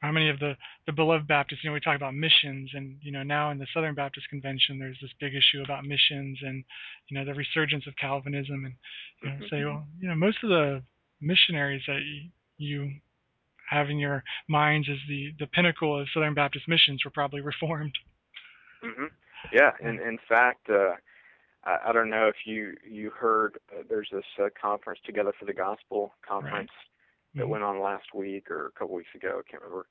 how many of the the beloved Baptists. You know, we talk about missions, and you know, now in the Southern Baptist Convention, there's this big issue about missions and you know the resurgence of Calvinism, and you know, mm-hmm. say, well, you know, most of the missionaries that you, you in your minds as the the pinnacle of Southern Baptist missions were probably reformed. Mm-hmm. Yeah, and in fact, uh, I, I don't know if you you heard uh, there's this uh, conference Together for the Gospel conference right. That mm-hmm. went on last week or a couple weeks ago. I can't remember.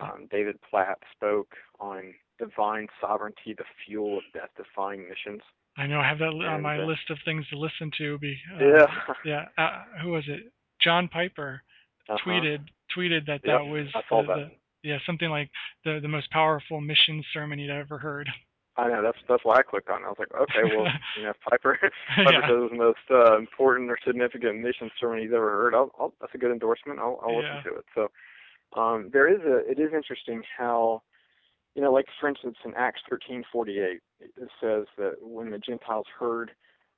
Um, David Platt spoke on divine sovereignty, the fuel of death-defying missions. I know. I have that and, on my uh, list of things to listen to. Be uh, yeah, yeah. Uh, who was it? John Piper uh-huh. tweeted tweeted that yep, that was the, that. the, yeah something like the the most powerful mission sermon he'd ever heard. I know that's that's why I clicked on it. I was like, okay, well, you know, Piper Piper yeah. says the most uh, important or significant mission sermon he's ever heard. I'll, I'll, that's a good endorsement. I'll, I'll yeah. listen to it. So um, there is a it is interesting how you know, like for instance in Acts thirteen forty eight, it says that when the Gentiles heard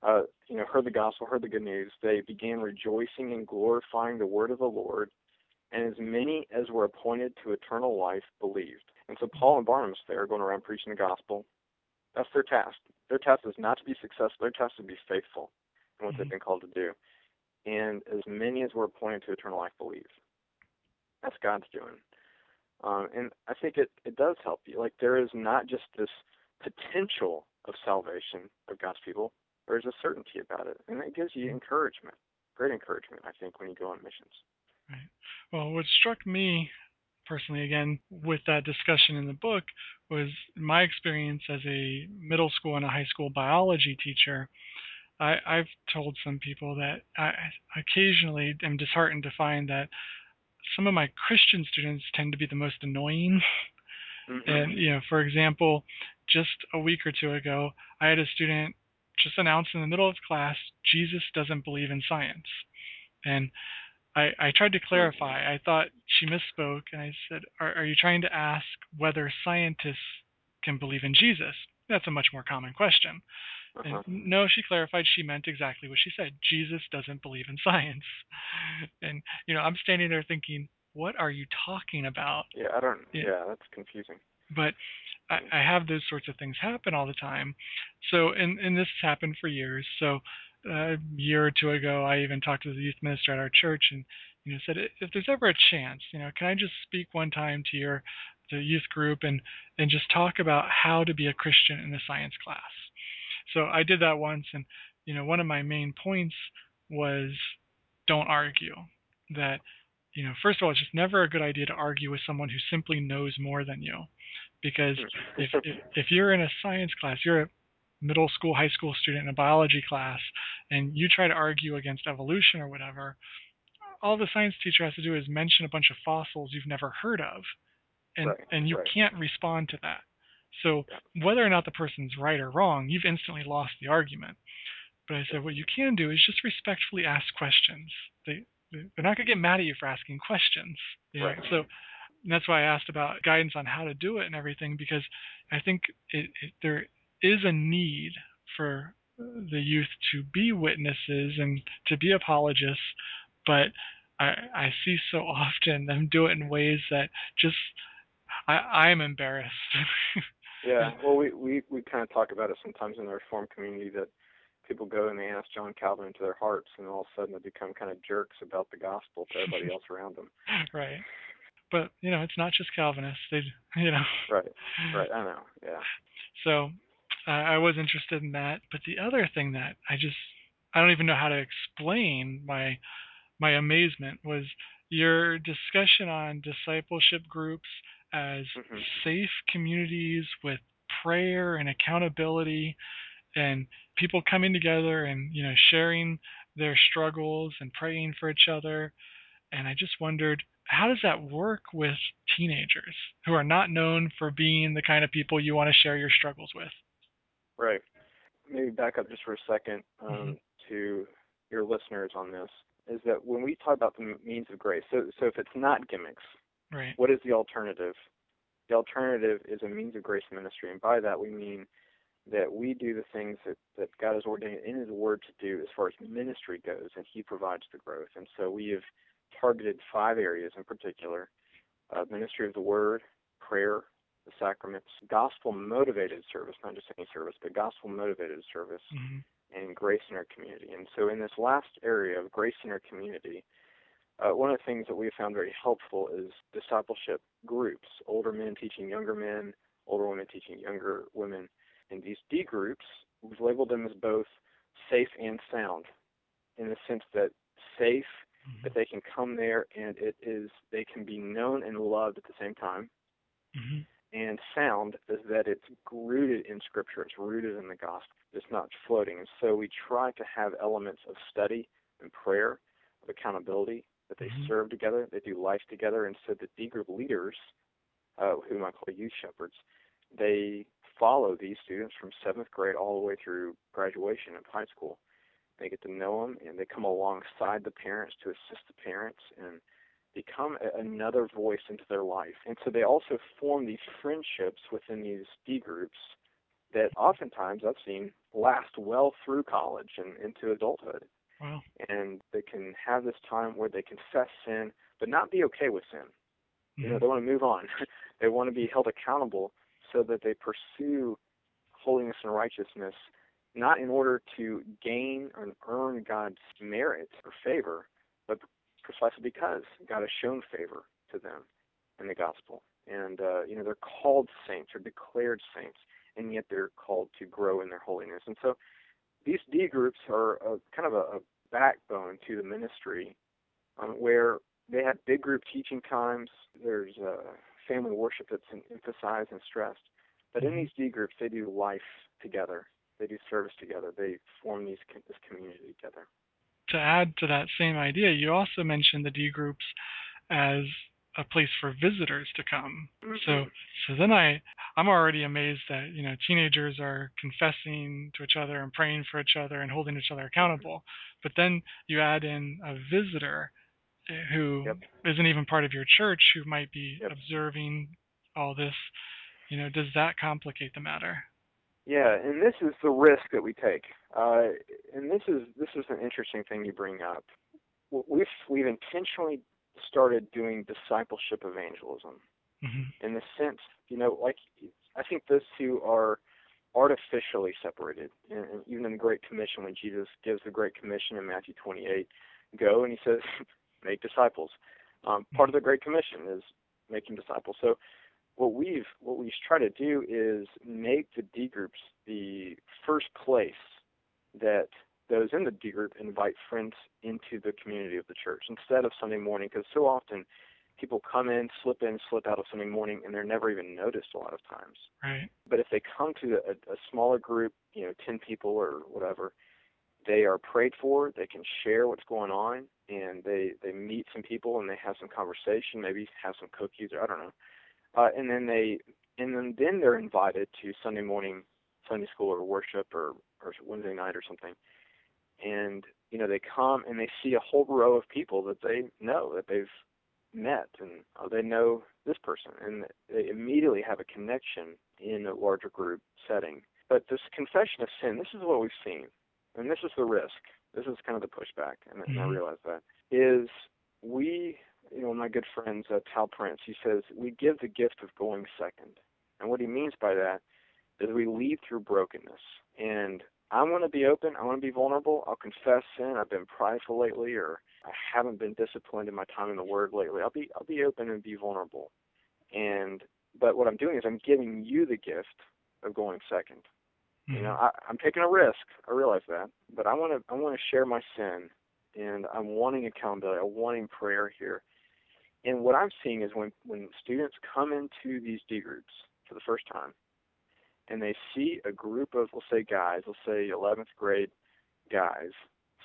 uh, you know, heard the gospel, heard the good news, they began rejoicing and glorifying the word of the Lord, and as many as were appointed to eternal life believed. And so Paul and Barnabas there going around preaching the gospel. That's their task. Their task is not to be successful. Their task is to be faithful in what mm-hmm. they've been called to do. And as many as were appointed to eternal life believe. That's God's doing. Um, and I think it, it does help you. Like there is not just this potential of salvation of God's people. There's a certainty about it, and it gives you encouragement, great encouragement. I think when you go on missions. Right. Well, what struck me personally, again, with that discussion in the book, was my experience as a middle school and a high school biology teacher. I, I've told some people that I occasionally am disheartened to find that some of my Christian students tend to be the most annoying. Mm-hmm. And you know, for example, just a week or two ago, I had a student just announce in the middle of class, Jesus doesn't believe in science. And I, I tried to clarify. I thought she misspoke, and I said, are, are you trying to ask whether scientists can believe in Jesus? That's a much more common question. Uh-huh. And no, she clarified she meant exactly what she said. Jesus doesn't believe in science. And you know, I'm standing there thinking, what are you talking about? Yeah, I don't. Yeah, yeah that's confusing. But I, I have those sorts of things happen all the time. So, and and this has happened for years. So, a year or two ago, I even talked to the youth minister at our church and you know said, if there's ever a chance, you know, can I just speak one time to your the youth group and and just talk about how to be a Christian in a science class. So I did that once, and you know, one of my main points was don't argue. That you know, first of all, it's just never a good idea to argue with someone who simply knows more than you, because hmm. if if, if you're in a science class, you're a middle school, high school student in a biology class, and you try to argue against evolution or whatever, all the science teacher has to do is mention a bunch of fossils you've never heard of, and right, and you right. can't respond to that. So whether or not the person's right or wrong, you've instantly lost the argument. But I said what you can do is just respectfully ask questions. They they're not gonna get mad at you for asking questions. You know? Right. So that's why I asked about guidance on how to do it and everything because I think it, it, there is a need for the youth to be witnesses and to be apologists, but I, I see so often them do it in ways that just I, I'm embarrassed. yeah, well, we we we kind of talk about it sometimes in the Reform community that people go and they ask John Calvin into their hearts, and all of a sudden they become kind of jerks about the gospel to everybody else around them. Right. But you know, it's not just Calvinists. They, you know. Right. Right. I know. Yeah. So, uh, I was interested in that. But the other thing that I just I don't even know how to explain my my amazement was your discussion on discipleship groups as mm-hmm. safe communities with prayer and accountability and people coming together and you know sharing their struggles and praying for each other and i just wondered how does that work with teenagers who are not known for being the kind of people you want to share your struggles with right maybe back up just for a second um, mm-hmm. to your listeners on this is that when we talk about the means of grace so so if it's not gimmicks Right. What is the alternative? The alternative is a means of grace ministry, and by that we mean that we do the things that, that God has ordained in His Word to do as far as ministry goes, and He provides the growth. And so we have targeted five areas in particular uh, ministry of the Word, prayer, the sacraments, gospel motivated service, not just any service, but gospel motivated service, mm-hmm. and grace in our community. And so in this last area of grace in our community, uh, one of the things that we have found very helpful is discipleship groups, older men teaching younger men, older women teaching younger women. And these D groups, we've labeled them as both safe and sound, in the sense that safe, mm-hmm. that they can come there and it is they can be known and loved at the same time. Mm-hmm. And sound is that it's rooted in Scripture, it's rooted in the gospel, it's not floating. And so we try to have elements of study and prayer, of accountability, that they mm-hmm. serve together, they do life together, and so the D group leaders, uh, whom I call youth shepherds, they follow these students from seventh grade all the way through graduation of high school. They get to know them, and they come alongside the parents to assist the parents and become a, another voice into their life. And so they also form these friendships within these D groups that oftentimes I've seen last well through college and into adulthood. Wow. And they can have this time where they confess sin, but not be okay with sin. Mm-hmm. You know, mm-hmm. they want to move on. they want to be held accountable so that they pursue holiness and righteousness, not in order to gain or earn God's merit or favor, but precisely because God has shown favor to them in the gospel. And uh, you know, they're called saints or declared saints, and yet they're called to grow in their holiness. And so, these D groups are a, kind of a, a backbone to the ministry, um, where they have big group teaching times. There's uh, family worship that's emphasized and stressed. But in these D groups, they do life together. They do service together. They form these this community together. To add to that same idea, you also mentioned the D groups as a place for visitors to come. Mm-hmm. So so then I I'm already amazed that you know teenagers are confessing to each other and praying for each other and holding each other accountable. But then you add in a visitor who yep. not even part of your church who might be yep. observing all this. You know, does that complicate the matter? Yeah, and this is the risk that we take. Uh, and this is this is an interesting thing you bring up. We've we've intentionally started doing discipleship evangelism mm-hmm. in the sense, you know, like I think those two are artificially separated. And, even in the Great Commission, when Jesus gives the Great Commission in Matthew 28, go and he says, make disciples. Um, part of the Great Commission is making disciples. So what we've what we try to do is make the D groups the first place that those in the D group invite friends into the community of the church instead of Sunday morning, because so often people come in, slip in, slip out of Sunday morning, and they're never even noticed a lot of times. Right. But if they come to a, a smaller group, you know, ten people or whatever, they are prayed for. They can share what's going on, and they they meet some people and they have some conversation, maybe have some cookies or I don't know, uh, and then they and then then they're invited to Sunday morning Sunday school or worship or or Wednesday night or something. And you know they come and they see a whole row of people that they know that they've met and uh, they know this person. And they immediately have a connection in a larger group setting. But this confession of sin this is what we've seen. And this is the risk. This is kind of the pushback. And, mm-hmm. i realize that. Is we you know my good friend uh, tal prince he says we give the gift of going second. And what he means by that is we lead through brokenness and I want to be open. I want to be vulnerable. I'll confess sin. I've been prideful lately, or I haven't been disciplined in my time in the Word lately. I'll be I'll be open and be vulnerable. And but what I'm doing is I'm giving you the gift of going 2nd mm-hmm. You know. I, I'm taking a risk. I realize that, but I want to I want to share my sin, and I'm wanting accountability. I'm wanting prayer here. And what I'm seeing is when when students come into these D groups for the first time, and they see a group of, let's say, guys, let's say 11th grade guys,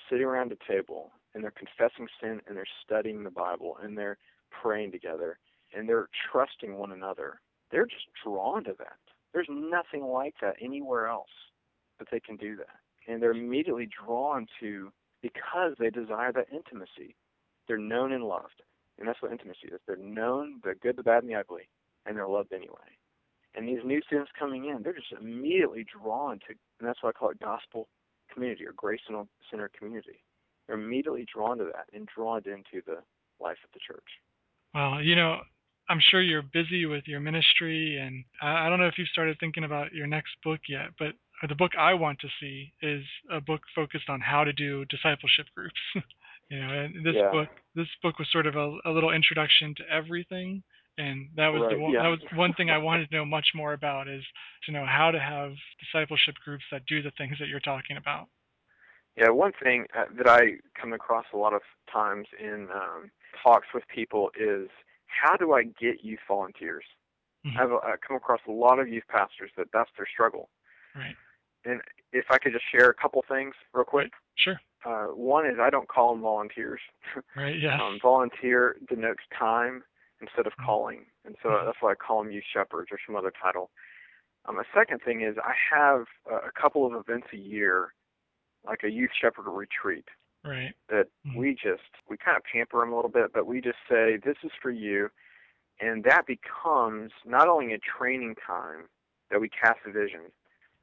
sitting around a table and they're confessing sin and they're studying the Bible and they're praying together and they're trusting one another, they're just drawn to that. There's nothing like that anywhere else that they can do that. And they're immediately drawn to because they desire that intimacy. They're known and loved. And that's what intimacy is. They're known, the good, the bad, and the ugly, and they're loved anyway. And these new students coming in, they're just immediately drawn to, and that's why I call it gospel community or grace center community. They're immediately drawn to that and drawn into the life of the church. Well, you know, I'm sure you're busy with your ministry, and I don't know if you've started thinking about your next book yet, but the book I want to see is a book focused on how to do discipleship groups. you know, and this yeah. book, this book was sort of a, a little introduction to everything and that was right, the one, yeah. that was one thing I wanted to know much more about is to know how to have discipleship groups that do the things that you're talking about. Yeah, one thing uh, that I come across a lot of times in um, talks with people is how do I get youth volunteers? Mm-hmm. I've uh, come across a lot of youth pastors that that's their struggle. Right. And if I could just share a couple things real quick. Right. Sure. Uh, one is I don't call them volunteers. Right. Yeah. um, volunteer denotes time instead of mm-hmm. calling, and so mm-hmm. that's why I call them youth shepherds or some other title. Um, a second thing is I have a couple of events a year, like a youth shepherd retreat. Right. That mm-hmm. we just we kind of pamper them a little bit, but we just say this is for you, and that becomes not only a training time that we cast a vision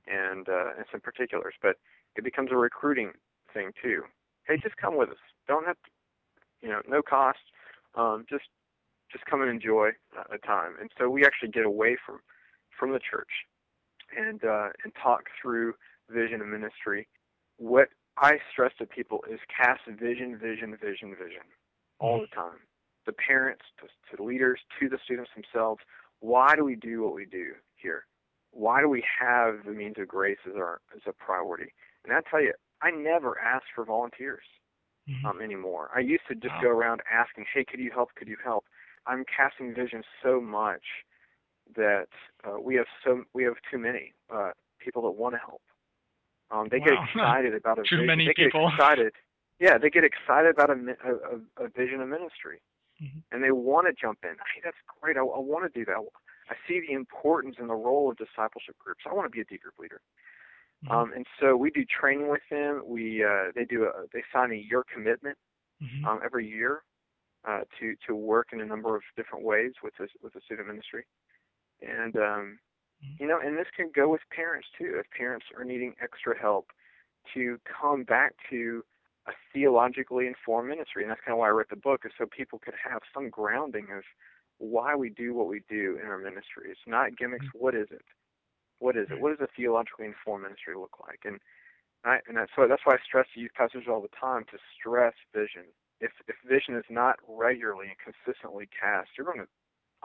and uh, and some particulars, but it becomes a recruiting thing too. Hey, just come with us. Don't have to, you know, no cost um, just just come and enjoy a time. And so we actually get away from from the church and uh, and talk through vision and ministry. What I stress to people is cast vision, vision, vision, vision all the time. The parents, to, to the leaders, to the students themselves. Why do we do what we do here? Why do we have the means of grace as our as a priority? And I tell you, I never ask for volunteers mm-hmm. um, anymore. I used to just wow. go around asking, "Hey, could you help? Could you help?" I'm casting vision so much that uh, we have so we have too many uh, people that want to help. Um, they wow. get excited about a too vision. many they people. get excited. Yeah, they get excited about a, a, a vision of ministry, mm-hmm. and they want to jump in. Hey, that's great. I, I want to do that. I see the importance and the role of discipleship groups. I want to be a D group leader. Mm-hmm. Um, and so we do training with them. We uh, they do a, they sign a year commitment mm-hmm. um, every year uh, to to work in a number of different ways with this with the student ministry, and um, mm-hmm. you know, and this can go with parents too. If parents are needing extra help, to come back to a theologically informed ministry, and that's kind of why I wrote the book, is so people could have some grounding of why we do what we do in our ministry. It's not gimmicks. Mm-hmm. What is it? What is it? What does a theologically informed ministry look like? And I, and so that's why I stress to youth pastors all the time to stress vision. If if vision is not regularly and consistently cast, you're going to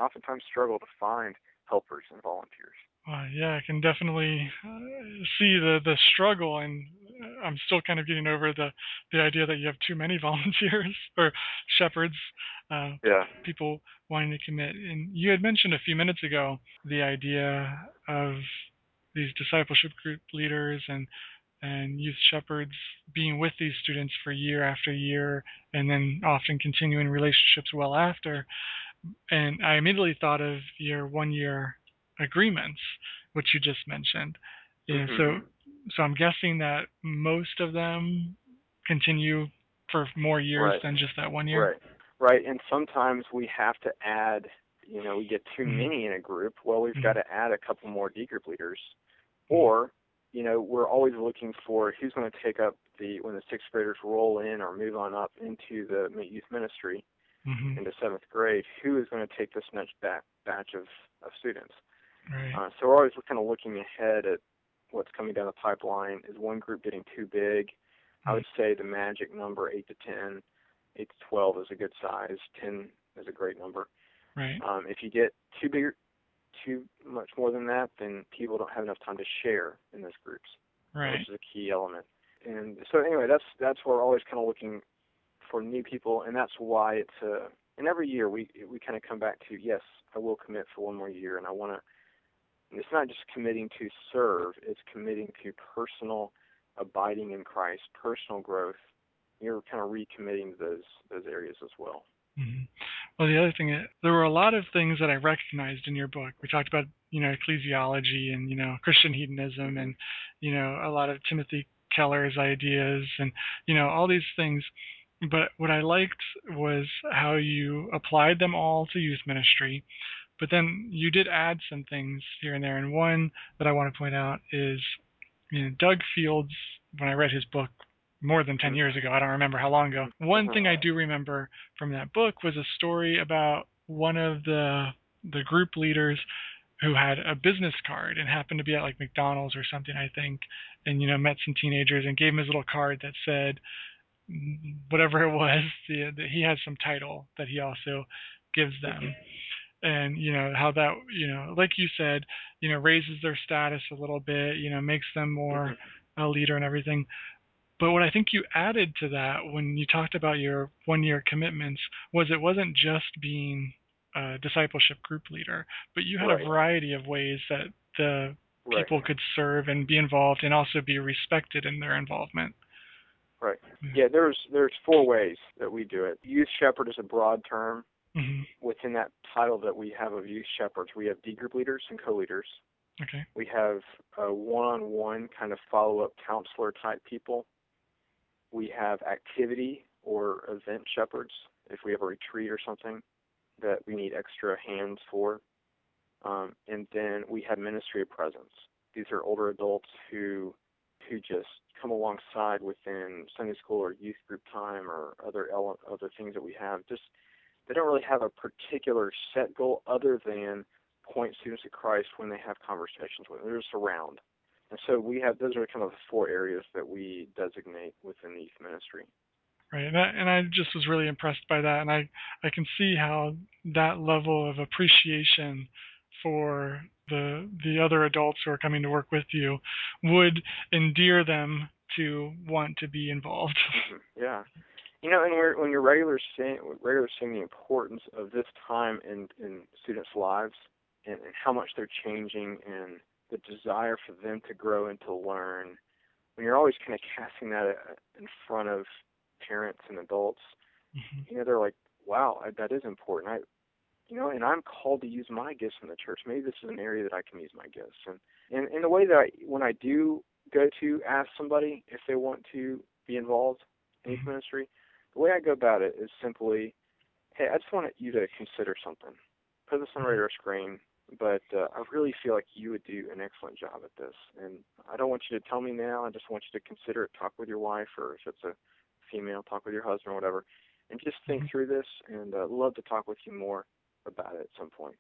oftentimes struggle to find helpers and volunteers. Uh, yeah, I can definitely uh, see the the struggle, and I'm still kind of getting over the the idea that you have too many volunteers or shepherds. Uh, yeah. People wanting to commit, and you had mentioned a few minutes ago the idea of these discipleship group leaders and and youth shepherds being with these students for year after year, and then often continuing relationships well after. And I immediately thought of your one year agreements, which you just mentioned. Mm-hmm. so so I'm guessing that most of them continue for more years right. than just that one year. Right. Right. And sometimes we have to add, you know, we get too mm-hmm. many in a group. Well, we've mm-hmm. got to add a couple more D group leaders. Mm-hmm. Or, you know, we're always looking for who's going to take up the when the sixth graders roll in or move on up into the youth ministry mm-hmm. into seventh grade. Who is going to take this next batch of, of students? Right. Uh, so we're always kind of looking ahead at what's coming down the pipeline. Is one group getting too big? Mm-hmm. I would say the magic number eight to ten, eight to twelve is a good size. Ten is a great number. Right. Um, if you get too big, too much more than that, then people don't have enough time to share in those groups, right. which is a key element. And so anyway, that's that's where we're always kind of looking for new people, and that's why it's uh, and every year we we kind of come back to yes, I will commit for one more year, and I want to it's not just committing to serve, it's committing to personal abiding in Christ, personal growth. You're kind of recommitting to those those areas as well. Mm-hmm. Well, the other thing, uh, there were a lot of things that I recognized in your book. We talked about, you know, ecclesiology and, you know, Christian hedonism and, you know, a lot of Timothy Keller's ideas and, you know, all these things. But what I liked was how you applied them all to youth ministry, but then you did add some things here and there. And one that I want to point out is you know, Doug Fields, when I read his book more than 10 years ago, I don't remember how long ago, one thing I do remember from that book was a story about one of the the group leaders who had a business card and happened to be at like McDonald's or something, I think, and you know met some teenagers and gave him his little card that said whatever it was. The, the, he has some title that he also gives them, and you know how that you know like you said you know raises their status a little bit you know makes them more mm-hmm. a leader and everything but what i think you added to that when you talked about your one year commitments was it wasn't just being a discipleship group leader but you had right. a variety of ways that the right. people could serve and be involved and also be respected in their involvement right yeah there's there's four ways that we do it youth shepherd is a broad term Mm-hmm. Within that title that we have of youth shepherds, we have D group leaders and co-leaders. Okay. We have a one-on-one kind of follow-up counselor type people. We have activity or event shepherds if we have a retreat or something that we need extra hands for. Um, and then we have ministry of presence. These are older adults who who just come alongside within Sunday school or youth group time or other ele- other things that we have. Just they don't really have a particular set goal other than point students to Christ when they have conversations with them. They're just around. And so we have those are kind of the four areas that we designate within the youth ministry. Right, and I, and I just was really impressed by that, and I I can see how that level of appreciation for the the other adults who are coming to work with you would endear them to want to be involved. Mm-hmm. Yeah, you know, and we're, when you're regular seeing regular seeing the importance of this time in in students' lives and, and how much they're changing and the desire for them to grow and to learn, when you're always kind of casting that uh, in front of parents and adults, mm-hmm. you know, they're like, wow, I, that is important. I, you know, and I'm called to use my gifts in the church. Maybe this is an area that I can use my gifts. And and in the way that I, when I do go to ask somebody if they want to be involved in youth mm-hmm. ministry, the way I go about it is simply, hey, I just want you to consider something. Put this on mm-hmm. radar screen, but uh, I really feel like you would do an excellent job at this. And I don't want you to tell me now. I just want you to consider it. Talk with your wife, or if it's a female, talk with your husband or whatever, and just think mm-hmm. through this. And uh, love to talk with you more about it at some point.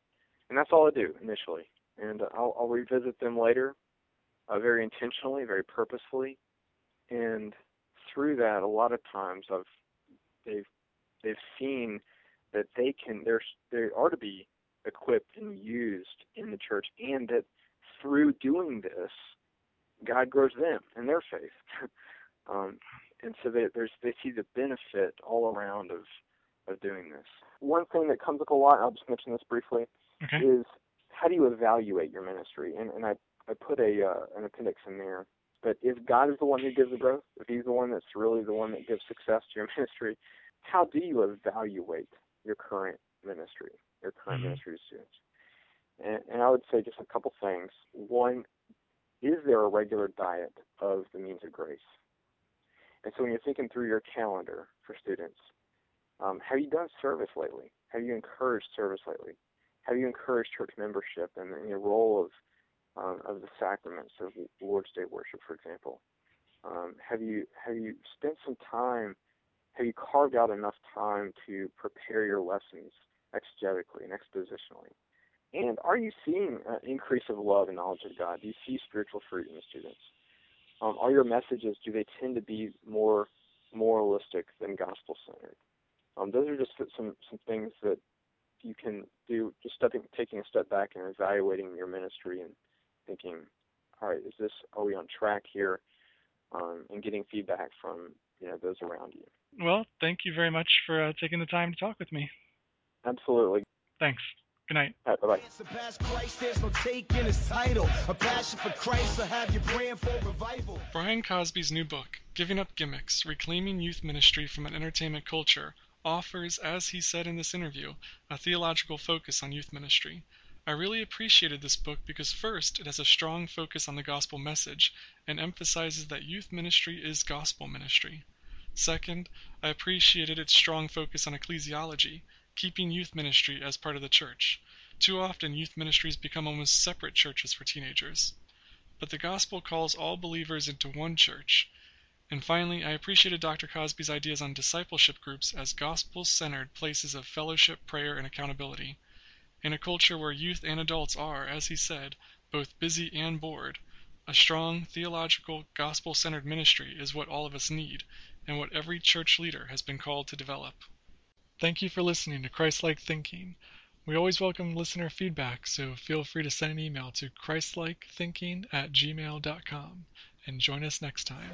And that's all I do initially. And uh, I'll, I'll revisit them later, uh, very intentionally, very purposefully. And through that, a lot of times I've they've they've seen that they can they're they are to be equipped and used in the church, and that through doing this, God grows them in their faith. um, and so they, there's they see the benefit all around of of doing this. One thing that comes up a lot, I'll just mention this briefly, okay. is how do you evaluate your ministry? And, and I, I put a uh, an appendix in there. But if God is the one who gives the growth, if He's the one that's really the one that gives success to your ministry, how do you evaluate your current ministry, your current mm-hmm. ministry students? And, and I would say just a couple things. One, is there a regular diet of the means of grace? And so when you're thinking through your calendar for students, um, have you done service lately? Have you encouraged service lately? Have you encouraged church membership and the role of um, of the sacraments of Lord's Day worship, for example? Um, have you have you spent some time? Have you carved out enough time to prepare your lessons exegetically and expositionally? And are you seeing an increase of love and knowledge of God? Do you see spiritual fruit in the students? Um, are your messages do they tend to be more moralistic than gospel centered? Um, those are just some some things that you can do. Just stepping, taking a step back and evaluating your ministry and thinking, all right, is this are we on track here? Um, and getting feedback from you know those around you. Well, thank you very much for uh, taking the time to talk with me. Absolutely. Thanks. Good night. Right, bye bye. Brian Cosby's new book, Giving Up Gimmicks Reclaiming Youth Ministry from an Entertainment Culture, offers, as he said in this interview, a theological focus on youth ministry. I really appreciated this book because first, it has a strong focus on the gospel message and emphasizes that youth ministry is gospel ministry. Second, I appreciated its strong focus on ecclesiology keeping youth ministry as part of the church. Too often, youth ministries become almost separate churches for teenagers. But the gospel calls all believers into one church. And finally, I appreciated Dr. Cosby's ideas on discipleship groups as gospel centered places of fellowship, prayer, and accountability. In a culture where youth and adults are, as he said, both busy and bored, a strong, theological, gospel centered ministry is what all of us need, and what every church leader has been called to develop. Thank you for listening to Christlike Thinking. We always welcome listener feedback, so feel free to send an email to christlikethinking at gmail.com and join us next time.